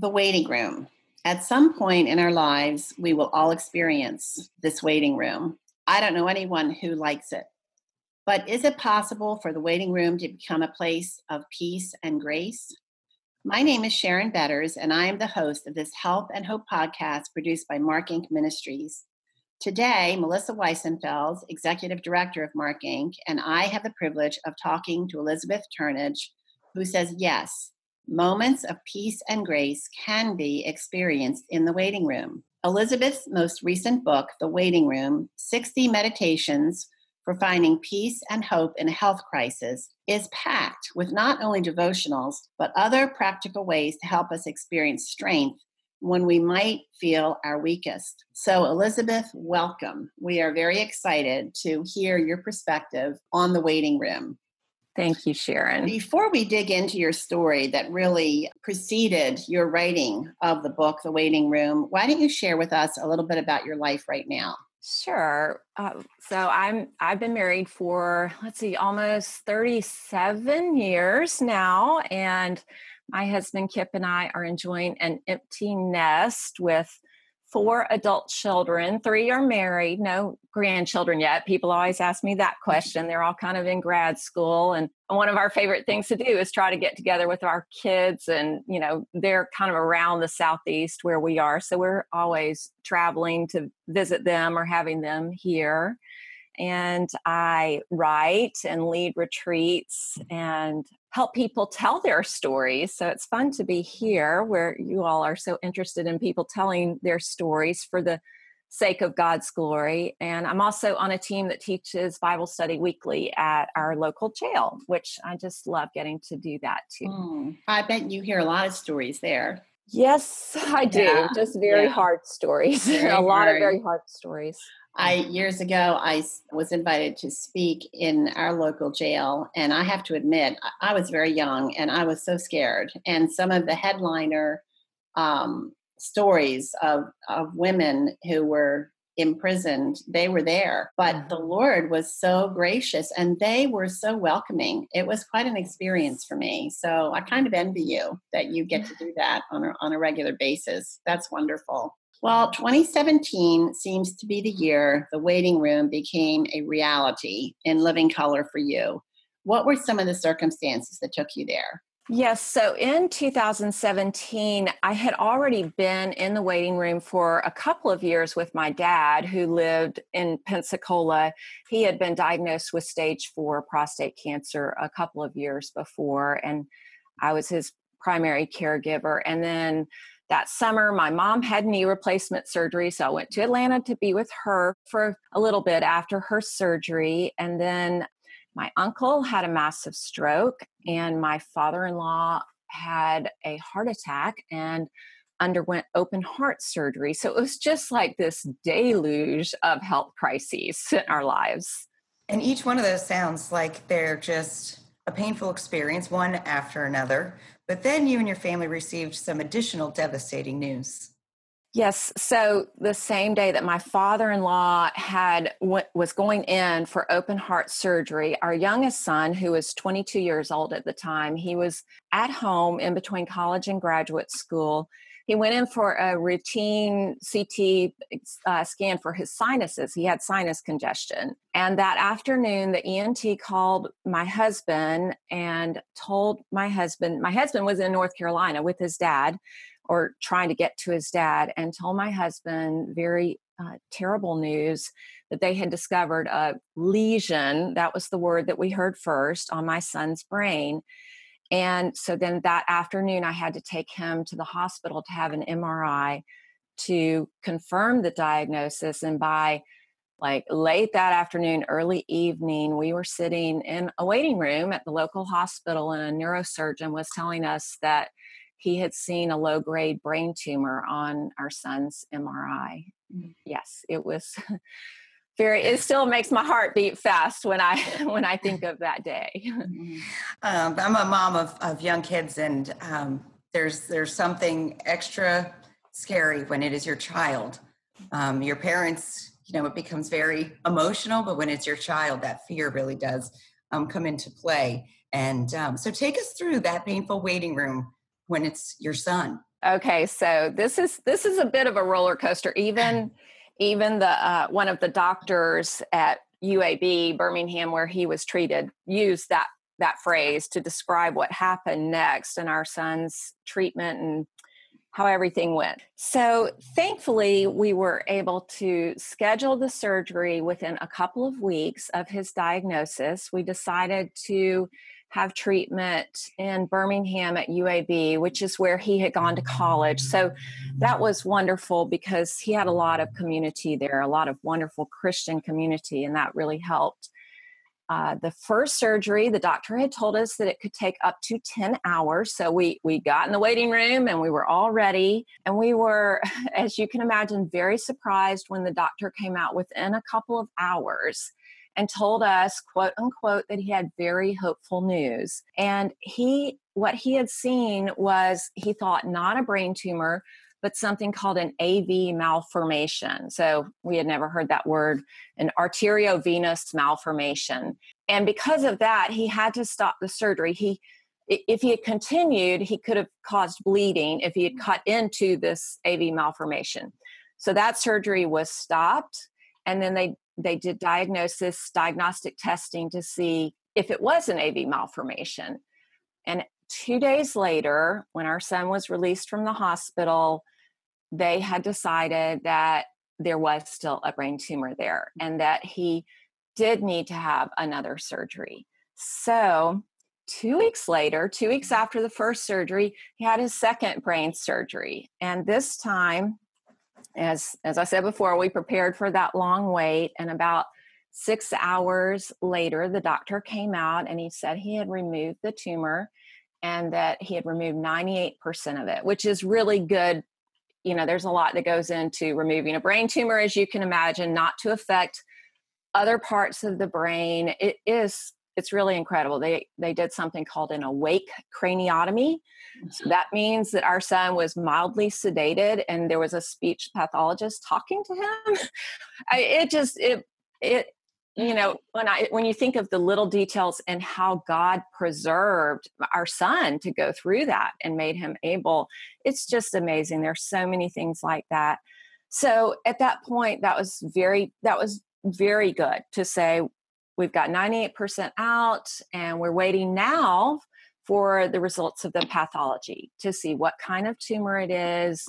The waiting room. At some point in our lives, we will all experience this waiting room. I don't know anyone who likes it. But is it possible for the waiting room to become a place of peace and grace? My name is Sharon Betters, and I am the host of this Help and Hope podcast produced by Mark Inc. Ministries. Today, Melissa Weisenfels, Executive Director of Mark Inc., and I have the privilege of talking to Elizabeth Turnage, who says, yes, moments of peace and grace can be experienced in the waiting room. Elizabeth's most recent book, The Waiting Room 60 Meditations for Finding Peace and Hope in a Health Crisis, is packed with not only devotionals, but other practical ways to help us experience strength when we might feel our weakest. So, Elizabeth, welcome. We are very excited to hear your perspective on the waiting room. Thank you, Sharon. Before we dig into your story that really preceded your writing of the book, The Waiting Room, why don't you share with us a little bit about your life right now? Sure. Uh, so I'm I've been married for let's see, almost 37 years now, and my husband Kip and I are enjoying an empty nest with four adult children. Three are married, no grandchildren yet. People always ask me that question. They're all kind of in grad school. And one of our favorite things to do is try to get together with our kids. And, you know, they're kind of around the Southeast where we are. So we're always traveling to visit them or having them here and I write and lead retreats and help people tell their stories. So it's fun to be here where you all are so interested in people telling their stories for the sake of God's glory. And I'm also on a team that teaches Bible study weekly at our local jail, which I just love getting to do that too. Mm, I bet you hear a lot of stories there. Yes, I do. Yeah. Just very yeah. hard stories. Very a lot hard. of very hard stories. I years ago I was invited to speak in our local jail, and I have to admit I was very young and I was so scared. And some of the headliner um, stories of of women who were imprisoned, they were there. But mm-hmm. the Lord was so gracious, and they were so welcoming. It was quite an experience for me. So I kind of envy you that you get to do that on a, on a regular basis. That's wonderful. Well, 2017 seems to be the year the waiting room became a reality in living color for you. What were some of the circumstances that took you there? Yes, so in 2017, I had already been in the waiting room for a couple of years with my dad, who lived in Pensacola. He had been diagnosed with stage four prostate cancer a couple of years before, and I was his primary caregiver. And then that summer, my mom had knee replacement surgery, so I went to Atlanta to be with her for a little bit after her surgery. And then my uncle had a massive stroke, and my father in law had a heart attack and underwent open heart surgery. So it was just like this deluge of health crises in our lives. And each one of those sounds like they're just a painful experience, one after another. But then you and your family received some additional devastating news. Yes. So the same day that my father-in-law had was going in for open heart surgery, our youngest son, who was 22 years old at the time, he was at home in between college and graduate school. He went in for a routine CT uh, scan for his sinuses. He had sinus congestion. And that afternoon, the ENT called my husband and told my husband, my husband was in North Carolina with his dad or trying to get to his dad, and told my husband very uh, terrible news that they had discovered a lesion. That was the word that we heard first on my son's brain and so then that afternoon, I had to take him to the hospital to have an MRI to confirm the diagnosis. And by like late that afternoon, early evening, we were sitting in a waiting room at the local hospital, and a neurosurgeon was telling us that he had seen a low grade brain tumor on our son's MRI. Mm. Yes, it was very it still makes my heart beat fast when i when i think of that day mm-hmm. um, i'm a mom of, of young kids and um, there's there's something extra scary when it is your child um, your parents you know it becomes very emotional but when it's your child that fear really does um, come into play and um, so take us through that painful waiting room when it's your son Okay, so this is this is a bit of a roller coaster. Even even the uh, one of the doctors at UAB Birmingham, where he was treated, used that that phrase to describe what happened next in our son's treatment and how everything went. So, thankfully, we were able to schedule the surgery within a couple of weeks of his diagnosis. We decided to have treatment in Birmingham at UAB, which is where he had gone to college. So that was wonderful because he had a lot of community there, a lot of wonderful Christian community, and that really helped. Uh, the first surgery, the doctor had told us that it could take up to 10 hours. So we, we got in the waiting room and we were all ready. And we were, as you can imagine, very surprised when the doctor came out within a couple of hours and told us, quote unquote, that he had very hopeful news. And he, what he had seen was he thought not a brain tumor, but something called an AV malformation. So we had never heard that word, an arteriovenous malformation. And because of that, he had to stop the surgery. He if he had continued, he could have caused bleeding if he had cut into this AV malformation. So that surgery was stopped. And then they they did diagnosis, diagnostic testing to see if it was an AV malformation. And two days later, when our son was released from the hospital, they had decided that there was still a brain tumor there and that he did need to have another surgery. So, two weeks later, two weeks after the first surgery, he had his second brain surgery. And this time, as as I said before, we prepared for that long wait, and about six hours later, the doctor came out and he said he had removed the tumor and that he had removed 98% of it, which is really good. You know, there's a lot that goes into removing a brain tumor, as you can imagine, not to affect other parts of the brain. It is it's really incredible. They they did something called an awake craniotomy. So mm-hmm. that means that our son was mildly sedated, and there was a speech pathologist talking to him. I, it just it it you know when i when you think of the little details and how god preserved our son to go through that and made him able it's just amazing there's so many things like that so at that point that was very that was very good to say We've got 98% out, and we're waiting now for the results of the pathology to see what kind of tumor it is.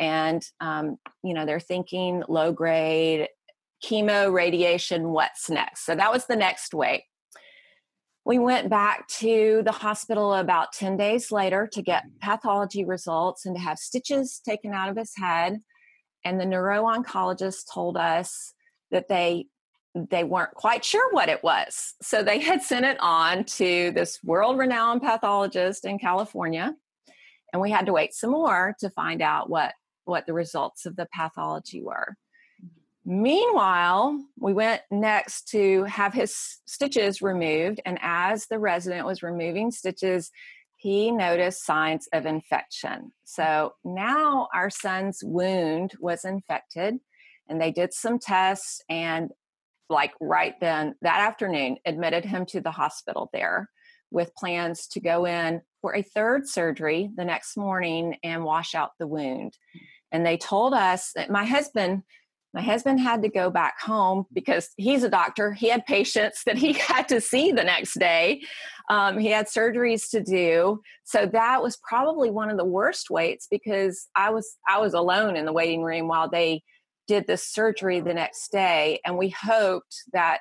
And, um, you know, they're thinking low grade chemo, radiation, what's next? So that was the next wait. We went back to the hospital about 10 days later to get pathology results and to have stitches taken out of his head. And the neuro oncologist told us that they they weren't quite sure what it was. So they had sent it on to this world renowned pathologist in California. And we had to wait some more to find out what, what the results of the pathology were. Meanwhile, we went next to have his stitches removed. And as the resident was removing stitches, he noticed signs of infection. So now our son's wound was infected and they did some tests and like right then that afternoon admitted him to the hospital there with plans to go in for a third surgery the next morning and wash out the wound. And they told us that my husband my husband had to go back home because he's a doctor. He had patients that he had to see the next day. Um, he had surgeries to do. So that was probably one of the worst waits because i was i was alone in the waiting room while they did this surgery the next day and we hoped that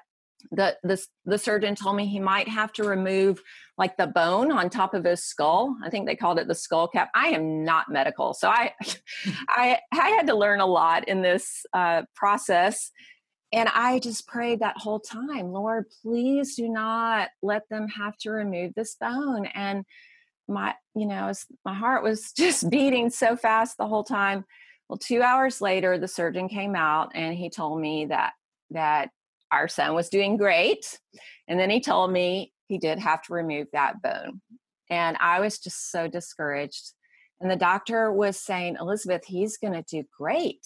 the, the the surgeon told me he might have to remove like the bone on top of his skull. I think they called it the skull cap. I am not medical so i i i had to learn a lot in this uh, process and i just prayed that whole time lord please do not let them have to remove this bone. And my you know my heart was just beating so fast the whole time well, two hours later, the surgeon came out and he told me that that our son was doing great. And then he told me he did have to remove that bone. And I was just so discouraged. And the doctor was saying, Elizabeth, he's going to do great.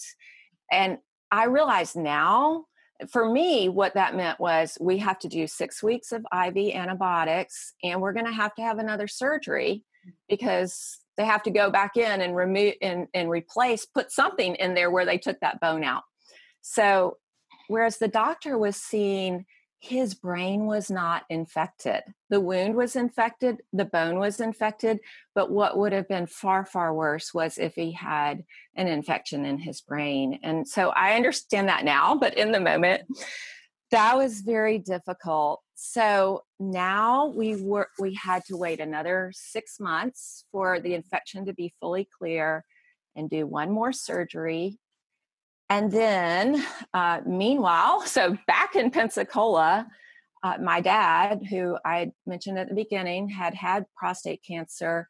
And I realize now, for me, what that meant was we have to do six weeks of IV antibiotics and we're going to have to have another surgery because they have to go back in and remove and, and replace, put something in there where they took that bone out. So, whereas the doctor was seeing his brain was not infected. The wound was infected, the bone was infected, but what would have been far, far worse was if he had an infection in his brain. And so I understand that now, but in the moment, that was very difficult. So now we were we had to wait another six months for the infection to be fully clear and do one more surgery and then, uh, meanwhile, so back in Pensacola, uh, my dad, who I mentioned at the beginning, had had prostate cancer.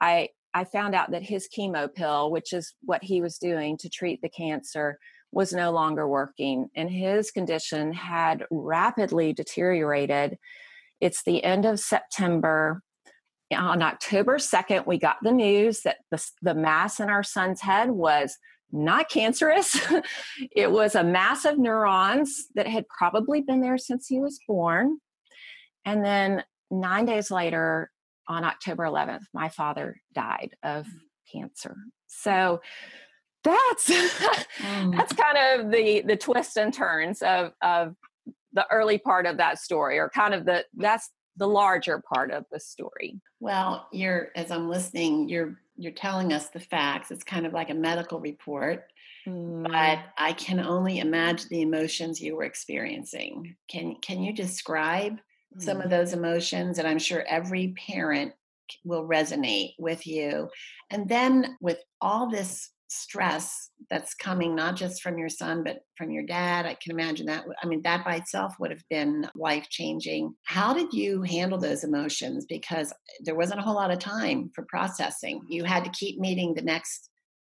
I I found out that his chemo pill, which is what he was doing to treat the cancer, was no longer working, and his condition had rapidly deteriorated. It's the end of September. On October 2nd, we got the news that the, the mass in our son's head was not cancerous. it was a mass of neurons that had probably been there since he was born. And then nine days later, on October 11th, my father died of mm. cancer. So that's mm. that's kind of the the twists and turns of of the early part of that story, or kind of the that's the larger part of the story. Well, you're as I'm listening, you're you're telling us the facts. It's kind of like a medical report, mm. but I can only imagine the emotions you were experiencing. Can can you describe mm. some of mm. those emotions? And I'm sure every parent will resonate with you. And then with all this stress that's coming not just from your son but from your dad i can imagine that i mean that by itself would have been life changing how did you handle those emotions? Because there wasn't a whole lot of time for processing. You had to keep meeting the next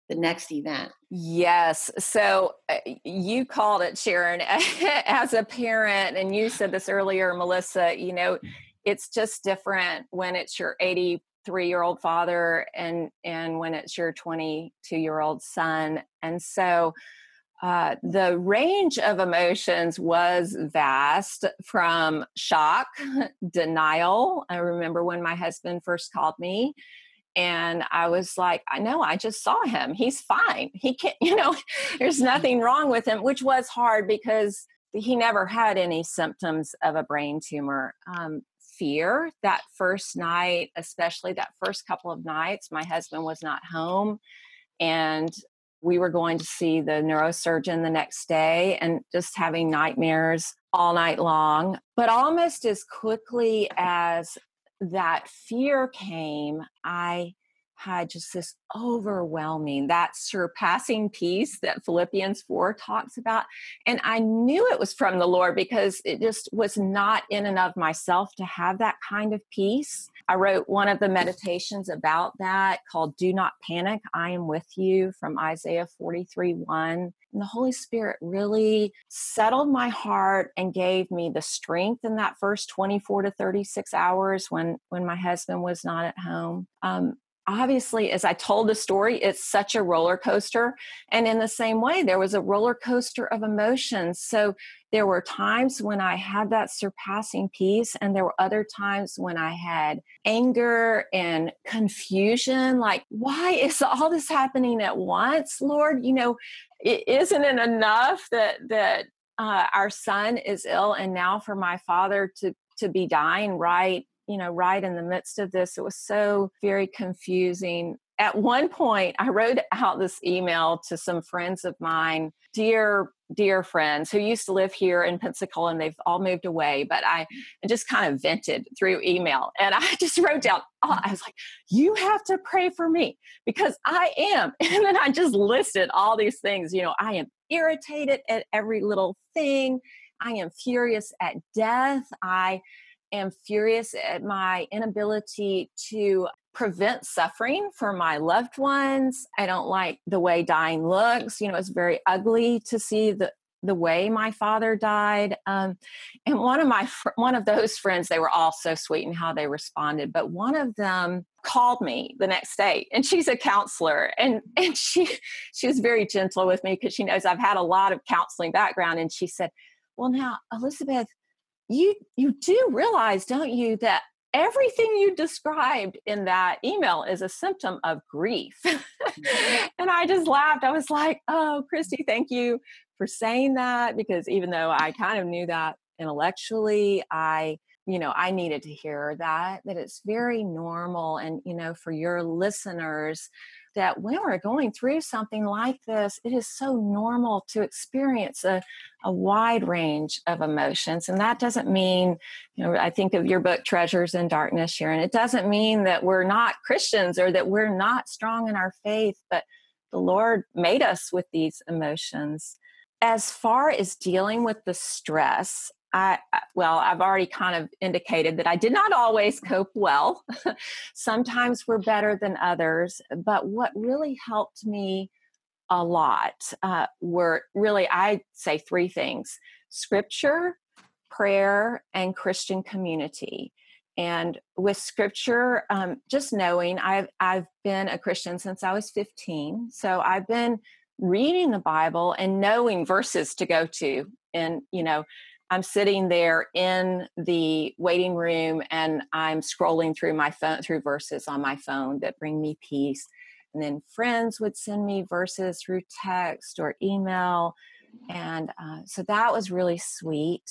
the next event. Yes so uh, you called it sharon as a parent and you said this earlier melissa you know it's just different when it's your 80 three year old father and and when it's your 22 year old son. And so uh, the range of emotions was vast from shock denial. I remember when my husband first called me and i was like i know i just saw him. He's fine. He can't you know there's nothing wrong with him which was hard because he never had any symptoms of a brain tumor. Um, fear that first night, especially that first couple of nights. My husband was not home and we were going to see the neurosurgeon the next day and just having nightmares all night long. But almost as quickly as that fear came, I had just this overwhelming, that surpassing peace that Philippians 4 talks about. And I knew it was from the Lord because it just was not in and of myself to have that kind of peace. I wrote one of the meditations about that called Do Not Panic, I Am With You from Isaiah 43 1. And the Holy Spirit really settled my heart and gave me the strength in that first 24 to 36 hours when, when my husband was not at home. Um, obviously, as I told the story, it's such a roller coaster. And in the same way, there was a roller coaster of emotions. So there were times when I had that surpassing peace, and there were other times when I had anger and confusion like, why is all this happening at once, Lord? You know, isn't it enough that, that, uh, our son is ill and now for my father to to be dying right you know, right in the midst of this. It was so very confusing. At one point, I wrote out this email to some friends of mine, dear, dear friends who used to live here in Pensacola and they've all moved away. But I mm. just kind of vented through email and I just wrote down, oh, I was like, you have to pray for me because I am. And then I just listed all these things. You know, I am irritated at every little thing. I am furious at death. I am furious at my inability to prevent suffering for my loved ones. I don't like the way dying looks. You know, it's very ugly to see the the way my father died. Um, and one of my fr- one of those friends, they were all so sweet in how they responded. But one of them called me the next day, and she's a counselor, and and she she was very gentle with me because she knows I've had a lot of counseling background. And she said, "Well, now Elizabeth, you you do realize don't you that everything you described in that email is a symptom of grief. Mm-hmm. and I just laughed. I was like, oh, Christy, thank you for saying that because even though I kind of knew that intellectually, I you know i needed to hear that that it's very normal and you know for your listeners that when we're going through something like this, it is so normal to experience a, a wide range of emotions. And that doesn't mean, you know, I think of your book, Treasures in Darkness, Sharon. It doesn't mean that we're not Christians or that we're not strong in our faith, but the Lord made us with these emotions. As far as dealing with the stress, I, well, I've already kind of indicated that I did not always cope well. Sometimes we're better than others. But what really helped me a lot uh, were really, I'd say three things scripture, prayer, and Christian community. And with scripture, um, just knowing I've, I've been a Christian since I was 15. So I've been reading the Bible and knowing verses to go to. And, you know, I'm sitting there in the waiting room and I'm scrolling through my phone through verses on my phone that bring me peace. And then friends would send me verses through text or email. And uh, so that was really sweet.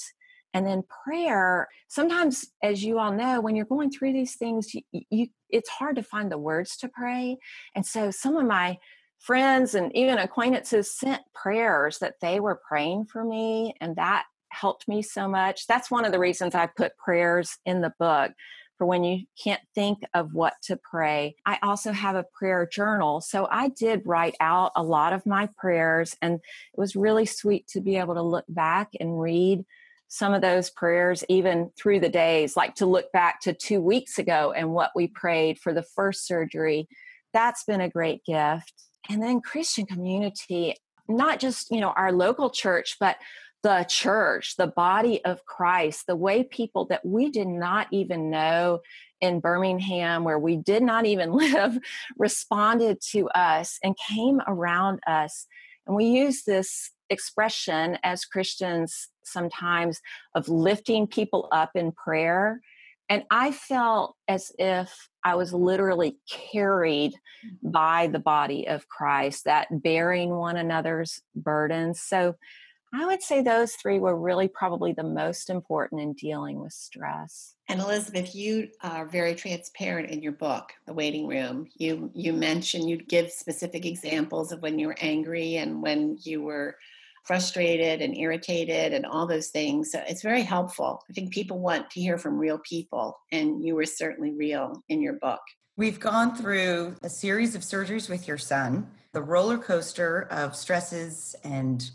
And then prayer, sometimes, as you all know, when you're going through these things, you, you it's hard to find the words to pray. And so some of my friends and even acquaintances sent prayers that they were praying for me and that helped me so much. That's one of the reasons I put prayers in the book for when you can't think of what to pray. I also have a prayer journal. So I did write out a lot of my prayers, and it was really sweet to be able to look back and read some of those prayers even through the days, like to look back to two weeks ago and what we prayed for the first surgery. That's been a great gift. And then Christian community, not just, you know, our local church, but the church, the body of Christ, the way people that we did not even know in Birmingham, where we did not even live, responded to us and came around us. And we use this expression as Christians sometimes of lifting people up in prayer. And I felt as if I was literally carried by the body of Christ, that bearing one another's burdens. So I would say those three were really probably the most important in dealing with stress. And Elizabeth, you are very transparent in your book, The Waiting Room. You you mention you give specific examples of when you were angry and when you were frustrated and irritated and all those things. So it's very helpful. I think people want to hear from real people, and you were certainly real in your book. We've gone through a series of surgeries with your son, the roller coaster of stresses and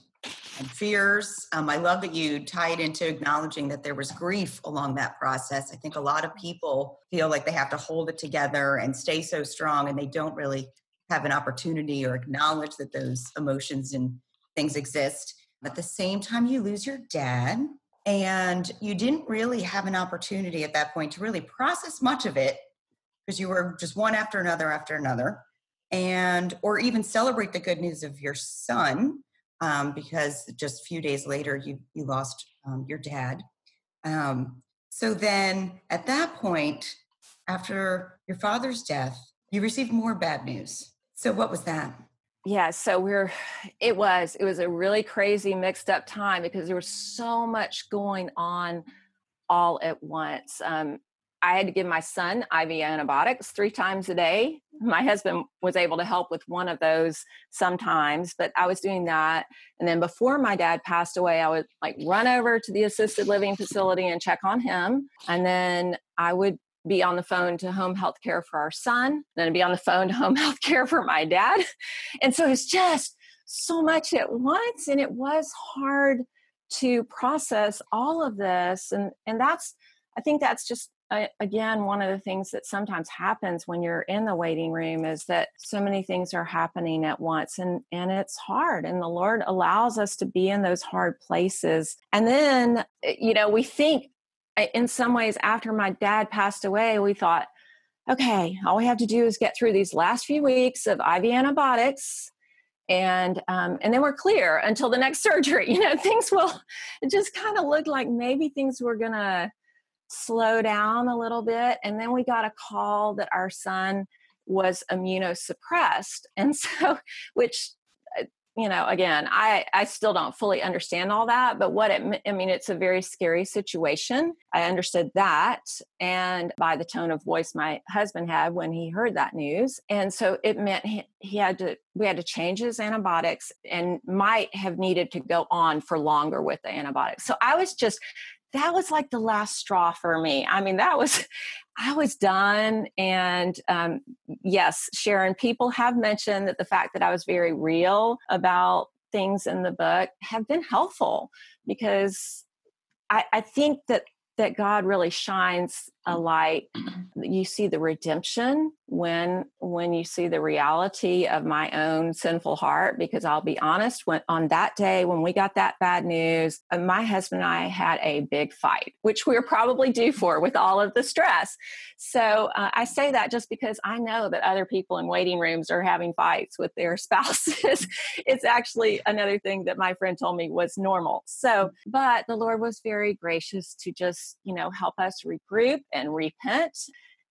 and fears. Um, I love that you tie it into acknowledging that there was grief along that process. I think a lot of people feel like they have to hold it together and stay so strong, and they don't really have an opportunity or acknowledge that those emotions and things exist. At the same time, you lose your dad, and you didn't really have an opportunity at that point to really process much of it because you were just one after another after another and or even celebrate the good news of your son um, because just a few days later you you lost um, your dad. Um, so then at that point, after your father's death, you received more bad news. So what was that? Yeah, so we're it was it was a really crazy mixed up time because there was so much going on all at once. Um, I had to give my son IV antibiotics three times a day. My husband was able to help with one of those sometimes, but I was doing that. And then before my dad passed away, I would like run over to the assisted living facility and check on him. And then I would be on the phone to home health care for our son, then I'd be on the phone to home health care for my dad. And so it's just so much at once. And it was hard to process all of this. And and that's I think that's just again, one of the things that sometimes happens when you're in the waiting room is that so many things are happening at once and, and it's hard. And the Lord allows us to be in those hard places. And then, eh, you know, we think eh, in some ways after my dad passed away, we thought, okay, all we have to do is get through these last few weeks of IV antibiotics and um, and then we're clear until the next surgery you know things will it just kind of looked like maybe things were gonna slow down a little bit. And then we got a call that our son was immunosuppressed. And so, which uh, you know again i i still don't fully understand all that but what it i mean it's a very scary situation i understood that and by the tone of voice my husband had when he heard that news and so it meant he, he had to we had to change his antibiotics and might have needed to go on for longer with the antibiotics so i was just that was like the last straw for me. I mean, that was, I was done. And um, yes, Sharon, people have mentioned that the fact that I was very real about things in the book have been helpful because I, I think that that God really shines a light. You see the redemption when when you see the reality of my own sinful heart because i'll be honest when on that day when we got that bad news uh, my husband and i had a big fight which we are probably due for with all of the stress so uh, i say that just because i know that other people in waiting rooms are having fights with their spouses it's actually another thing that my friend told me was normal so but the lord was very gracious to just you know help us regroup and repent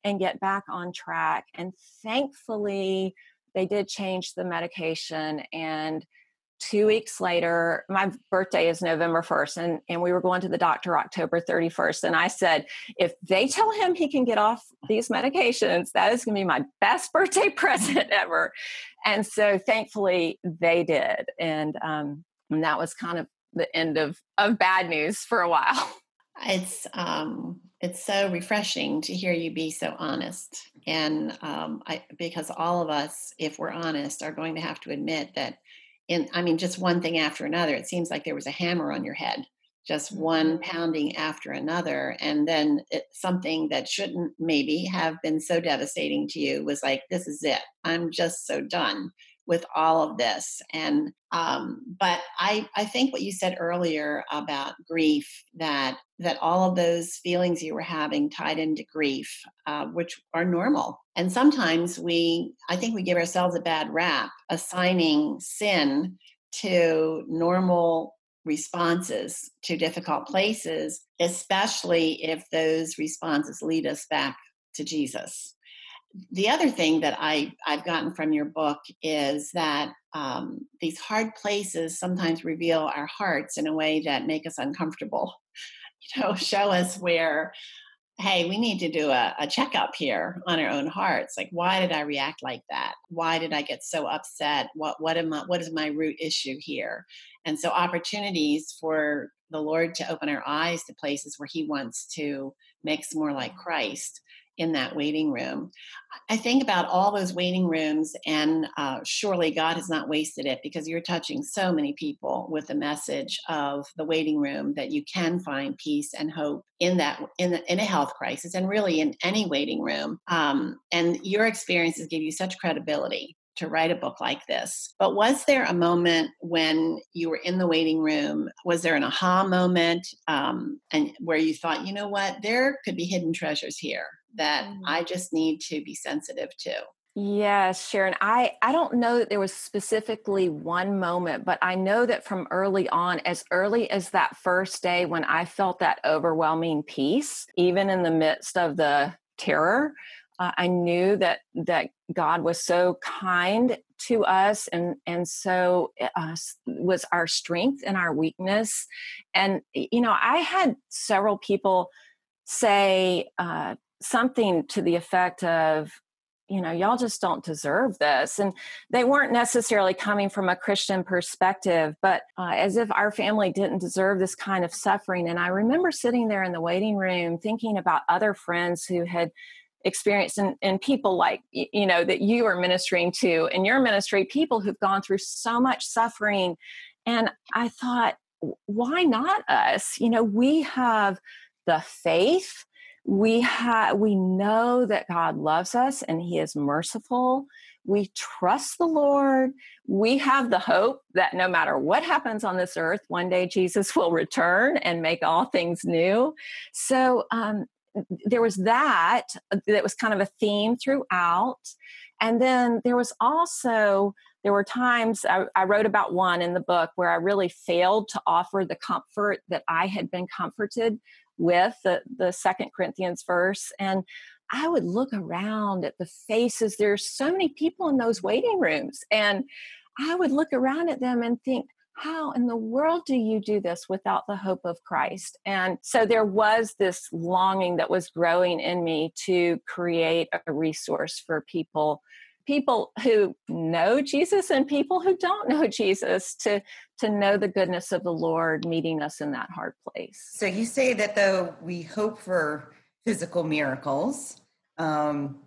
and get back on track. And thankfully, they did change the medication. And two weeks later, my birthday is November 1st, and, and we were going to the doctor October 31st. And I said, if they tell him he can get off these medications, that is going to be my best birthday present ever. And so thankfully, they did. And, um, and that was kind of the end of, of bad news for a while. It's um, it's so refreshing to hear you be so honest, and um, I, because all of us, if we're honest, are going to have to admit that. In I mean, just one thing after another, it seems like there was a hammer on your head, just one mm-hmm. pounding after another, and then it, something that shouldn't maybe have been so devastating to you was like, "This is it. I'm just so done." With all of this and um, but i i think what you said earlier about grief that that all of those feelings you were having tied into grief uh, which are normal. And sometimes we i think we give ourselves a bad rap assigning sin to normal responses to difficult places especially if those responses lead us back to jesus the other thing that I, I've gotten from your book is that um, these hard places sometimes reveal our hearts in a way that make us uncomfortable. You know, show us where, hey, we need to do a, a checkup here on our own hearts. Like, why did I react like that? Why did I get so upset? What what am I, what is my root issue here? And so, opportunities for the Lord to open our eyes to places where He wants to make us more like Christ in that waiting room. I think about all those waiting rooms, and uh, surely God has not wasted it because you're touching so many people with the message of the waiting room that you can find peace and hope in that in, the, in a health crisis, and really in any waiting room. Um, and your experiences give you such credibility to write a book like this. But was there a moment when you were in the waiting room? Was there an aha moment um, and where you thought, you know what, there could be hidden treasures here that mm-hmm. I just need to be sensitive to? Yes, Sharon. I, I don't know that there was specifically one moment, but I know that from early on, as early as that first day when I felt that overwhelming peace, even in the midst of the terror, uh, I knew that that God was so kind to us, and and so uh, was our strength and our weakness. And you know, I had several people say uh, something to the effect of, you know, y'all just don't deserve this. And they weren't necessarily coming from a Christian perspective, but uh, as if our family didn't deserve this kind of suffering. And I remember sitting there in the waiting room thinking about other friends who had experienced and, and people like you know that you are ministering to in your ministry people who've gone through so much suffering and i thought why not us you know we have the faith we have we know that god loves us and he is merciful. We trust the lord. We have the hope that no matter what happens on this earth one day jesus will return and make all things new. So um, there was that uh, that was kind of a theme throughout. And then there was also there were times I, I, wrote about one in the book where i really failed to offer the comfort that i had been comforted with the, the second Corinthians verse. And I would look around at the faces. There's so many people in those waiting rooms. And I would look around at them and think, how in the world do you do this without the hope of Christ? And so there was this longing that was growing in me to create a resource for people people who know Jesus and people who don't know Jesus to to know the goodness of the Lord meeting us in that hard place. So you say that though we hope for physical miracles, um,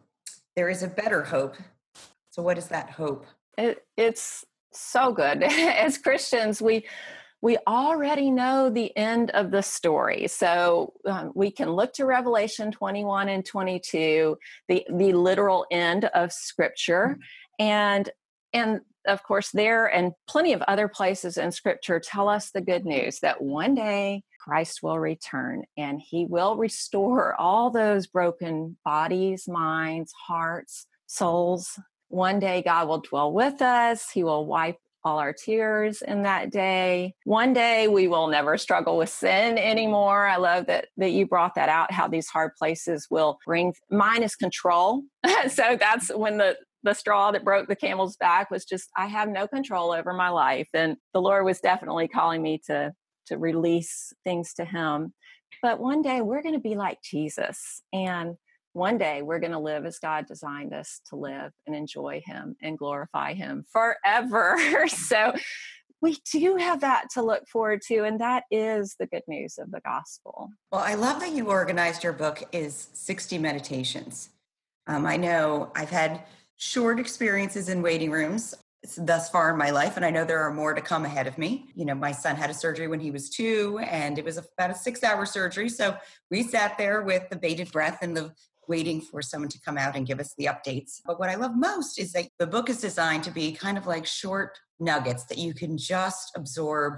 there is a better hope. So what is that hope? It, it's so good. As Christians, we we already know the end of the story. So um, we can look to Revelation 21 and 22, the, the literal end of scripture. Mm-hmm. And, and of course, there and plenty of other places in scripture tell us the good news that one day Christ will return and he will restore all those broken bodies, minds, hearts, souls. One day God will dwell with us. He will wipe all our tears in that day. One day we will never struggle with sin anymore. I love that that you brought that out how these hard places will bring mine is control. so that's when the the straw that broke the camel's back was just I have no control over my life and the Lord was definitely calling me to to release things to him. But one day we're going to be like Jesus and one day we're going to live as God designed us to live and enjoy Him and glorify Him forever. so we do have that to look forward to, and that is the good news of the gospel. Well, I love that you organized your book is 60 meditations. Um, I know I've had short experiences in waiting rooms thus far in my life and i know there are more to come ahead of me you know my son had a surgery when he was two and it was about a six hour surgery so we sat there with the bated breath and the waiting for someone to come out and give us the updates. But what I love most is that the book is designed to be kind of like short nuggets that you can just absorb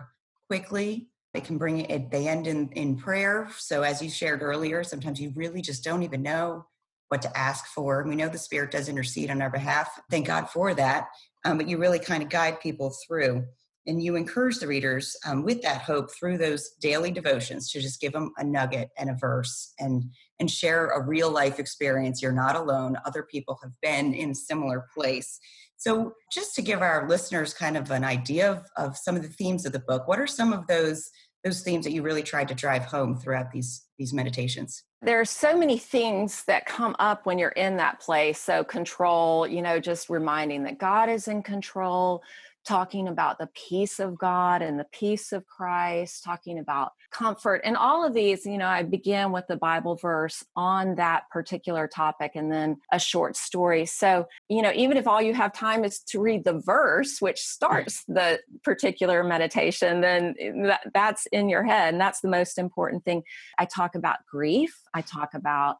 quickly. It can bring it, they end in, in prayer. So, as you shared earlier, sometimes you really just don't even know what to ask for. We know the Spirit does intercede on our behalf. Thank God for that. Um, but you really kind of guide people through and you encourage the readers um, with that hope through those daily devotions to just give them a nugget and a verse and and share a real life experience. You're not alone. Other people have been in a similar place. So just to give our listeners kind of an idea of, of some of the themes of the book what are some of those those themes that you really tried to drive home throughout these these meditations? There are so many things that come up when you're in that place. So control you know just reminding that god is in control talking about the peace of God and the peace of Christ, talking about comfort. And all of these, you know, I begin with the Bible verse on that particular topic and then a short story. So, you know, even if all you have time is to read the verse, which starts the particular meditation, then eh, that, that's in your head. And that's the most important thing. I talk about grief, I talk about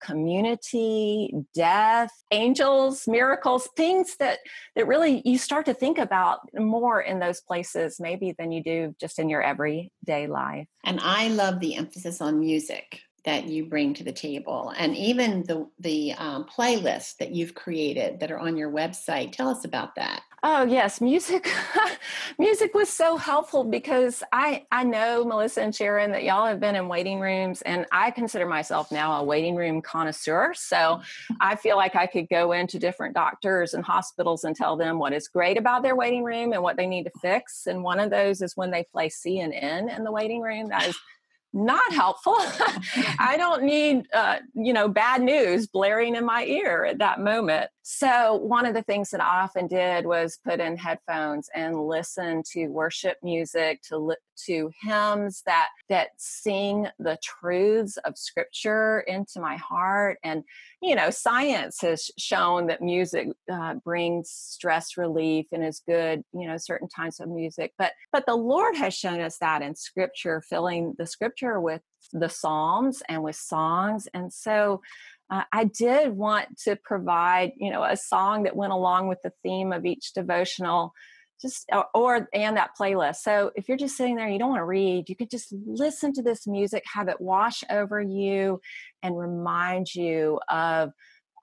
community death angels miracles things that that really you start to think about more in those places maybe than you do just in your everyday life. And i love the emphasis on music that you bring to the table and even the the um, playlist that you've created that are on your website. Tell us about that oh yes music music was so helpful because i i know melissa and sharon that y'all have been in waiting rooms and i consider myself now a waiting room connoisseur so i feel like i could go into different doctors and hospitals and tell them what is great about their waiting room and what they need to fix and one of those is when they play cnn in the waiting room that is not helpful. I don't need, uh, you know, bad news blaring in my ear at that moment. So, one of the things that I often did was put in headphones and listen to worship music, to li- to hymns that that sing the truths of Scripture into my heart. And you know, science has shown that music uh, brings stress relief and is good. You know, certain types of music, but but the Lord has shown us that in Scripture, filling the Scripture with the Psalms and with songs, and so uh, I did want to provide, you know, a song that went along with the theme of each devotional, just or, or and that playlist. So if you're just sitting there, you don't want to read, you could just listen to this music, have it wash over you, and remind you of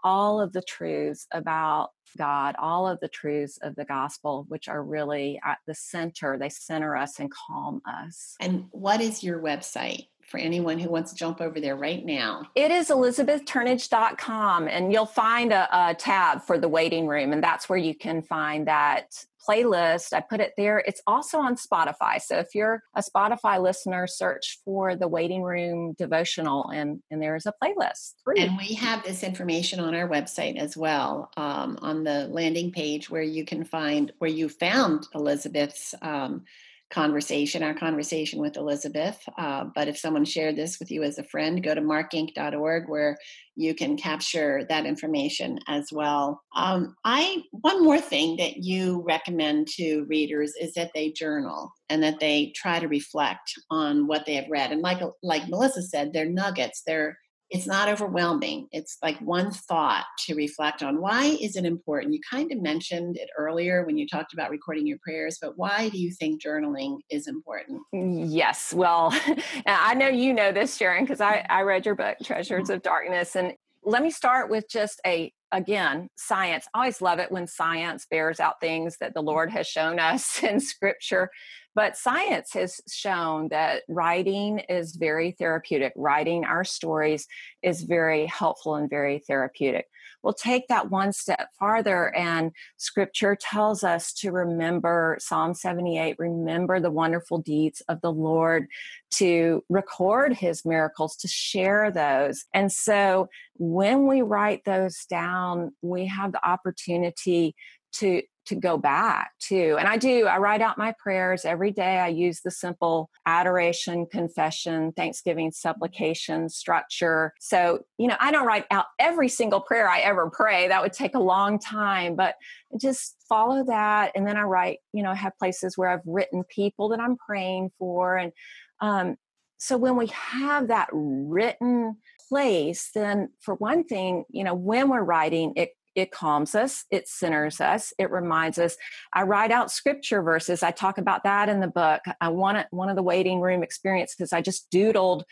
all of the truths about God, all of the truths of the gospel, which are really at the center. They center us and calm us. And what is your website? For anyone who wants to jump over there right now? It is elizabethturnage.com, and you'll find a, a tab for the waiting room, and that's where you can find that playlist. I put it there. It's also on Spotify. So if you're a Spotify listener, search for the waiting room devotional and, and there's a playlist. Free. And we have this information on our website as well um, on the landing page where you can find where you found Elizabeth's um, conversation, our conversation with Elizabeth. Uh, but if someone shared this with you as a friend, go to markinc.org where you can capture that information as well. Um, I one more thing that you recommend to readers is that they journal and that they try to reflect on what they have read. And like like Melissa said, they're nuggets. They're it's not overwhelming. It's like one thought to reflect on. Why is it important? You kind of mentioned it earlier when you talked about recording your prayers, but why do you think journaling is important? Yes. Well, I know you know this, Sharon, because I, I read your book, Treasures mm-hmm. of Darkness. And let me start with just a again science i always love it when science bears out things that the lord has shown us in scripture but science has shown that writing is very therapeutic. Writing our stories is very helpful and very therapeutic. We'll take that one step farther, and scripture tells us to remember Psalm 78 remember the wonderful deeds of the Lord, to record his miracles, to share those. And so when we write those down, we have the opportunity to to go back to. And I do, I write out my prayers every day. I use the simple adoration, confession, thanksgiving, supplication structure. So, you know, I don't write out every single prayer I ever pray. That would take a long time, but just follow that. And then I write, you know, I have places where I've written people that I'm praying for. And um, so when we have that written place, then for one thing, you know, when we're writing, it it calms us, it centers us, it reminds us. I write out scripture verses. I talk about that in the book. I want one of the waiting room experiences. I just doodled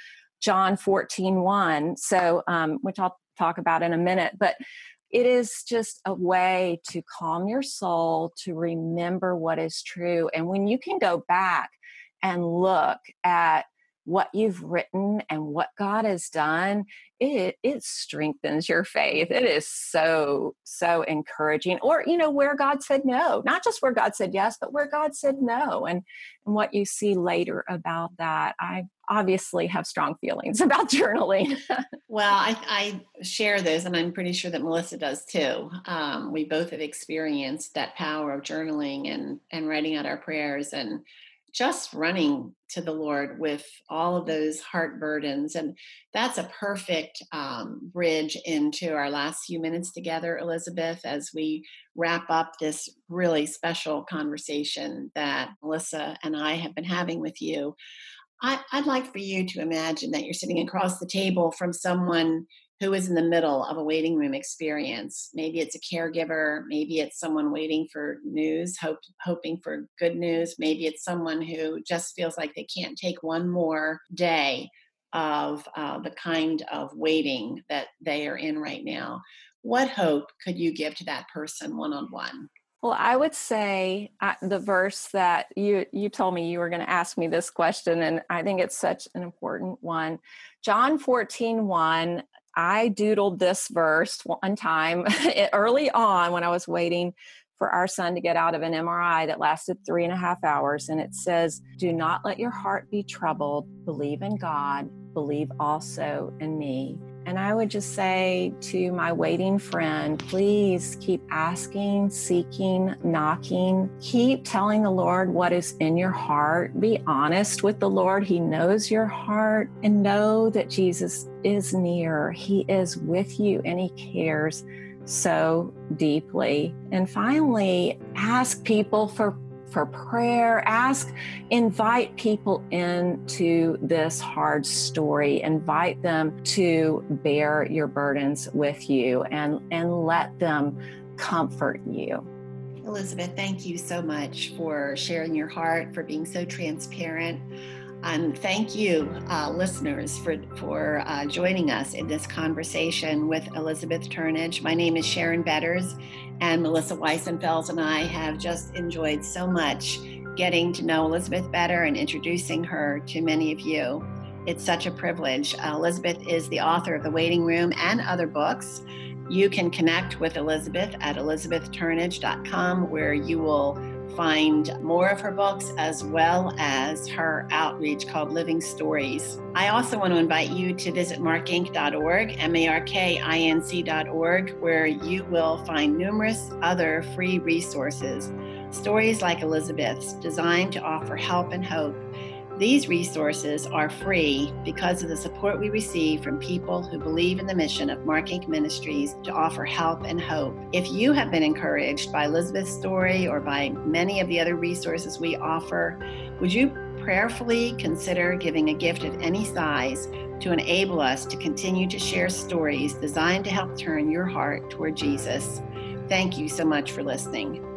John 14, 1, so um, which I'll talk about in a minute. But it is just a way to calm your soul, to remember what is true. And when you can go back and look at what you've written and what God has done, it it strengthens your faith. It is so so encouraging. Or you know where God said no, not just where God said yes, but where God said no, and and what you see later about that. I obviously have strong feelings about journaling. well, I, I, share those, and I'm pretty sure that Melissa does too. Um, we both have experienced that power of journaling and and writing out our prayers and just running to the Lord with all of those heart burdens. And that's a perfect um, bridge into our last few minutes together, Elizabeth, as we wrap up this really special conversation that Melissa and I have been having with you. I, would like for you to imagine that you're sitting across the table from someone who is in the middle of a waiting room experience. Maybe it's a caregiver, maybe it's someone waiting for news, hope, hoping for good news, maybe it's someone who just feels like they can't take one more day of uh, the kind of waiting that they are in right now. What hope could you give to that person one on one? Well, I would say uh, the verse that you you told me you were going to ask me this question, and I think it's such an important one. John 14, 1 I doodled this verse one time early on when I was waiting for our son to get out of an MRI that lasted three and a half hours. And it says, Do not let your heart be troubled. Believe in God. Believe also in me. And I would just say to my waiting friend, please keep asking, seeking, knocking. Keep telling the Lord what is in your heart. Be honest with the Lord. He knows your heart and know that Jesus is near. He is with you and He cares so deeply. And finally, ask people for for prayer. Ask, invite people into this hard story. Invite them to bear your burdens with you and, and let them comfort you. Elizabeth, thank you so much for sharing your heart, for being so transparent. And thank you, uh, listeners, for, for uh, joining us in this conversation with Elizabeth Turnage. My name is Sharon Betters, and Melissa Weissenfels and I have just enjoyed so much getting to know Elizabeth better and introducing her to many of you. It's such a privilege. Uh, Elizabeth is the author of The Waiting Room and other books. You can connect with Elizabeth at elizabethturnage.com, where you will find more of her books as well as her outreach called Living Stories. I also want to invite you to visit markinc.org, M A R K I N C.org, where you will find numerous other free resources, stories like Elizabeth's, designed to offer help and hope these resources are free because of the support we receive from people who believe in the mission of Mark Inc. Ministries to offer help and hope. If you have been encouraged by Elizabeth's story or by many of the other resources we offer, would you prayerfully consider giving a gift of any size to enable us to continue to share stories designed to help turn your heart toward Jesus? Thank you so much for listening.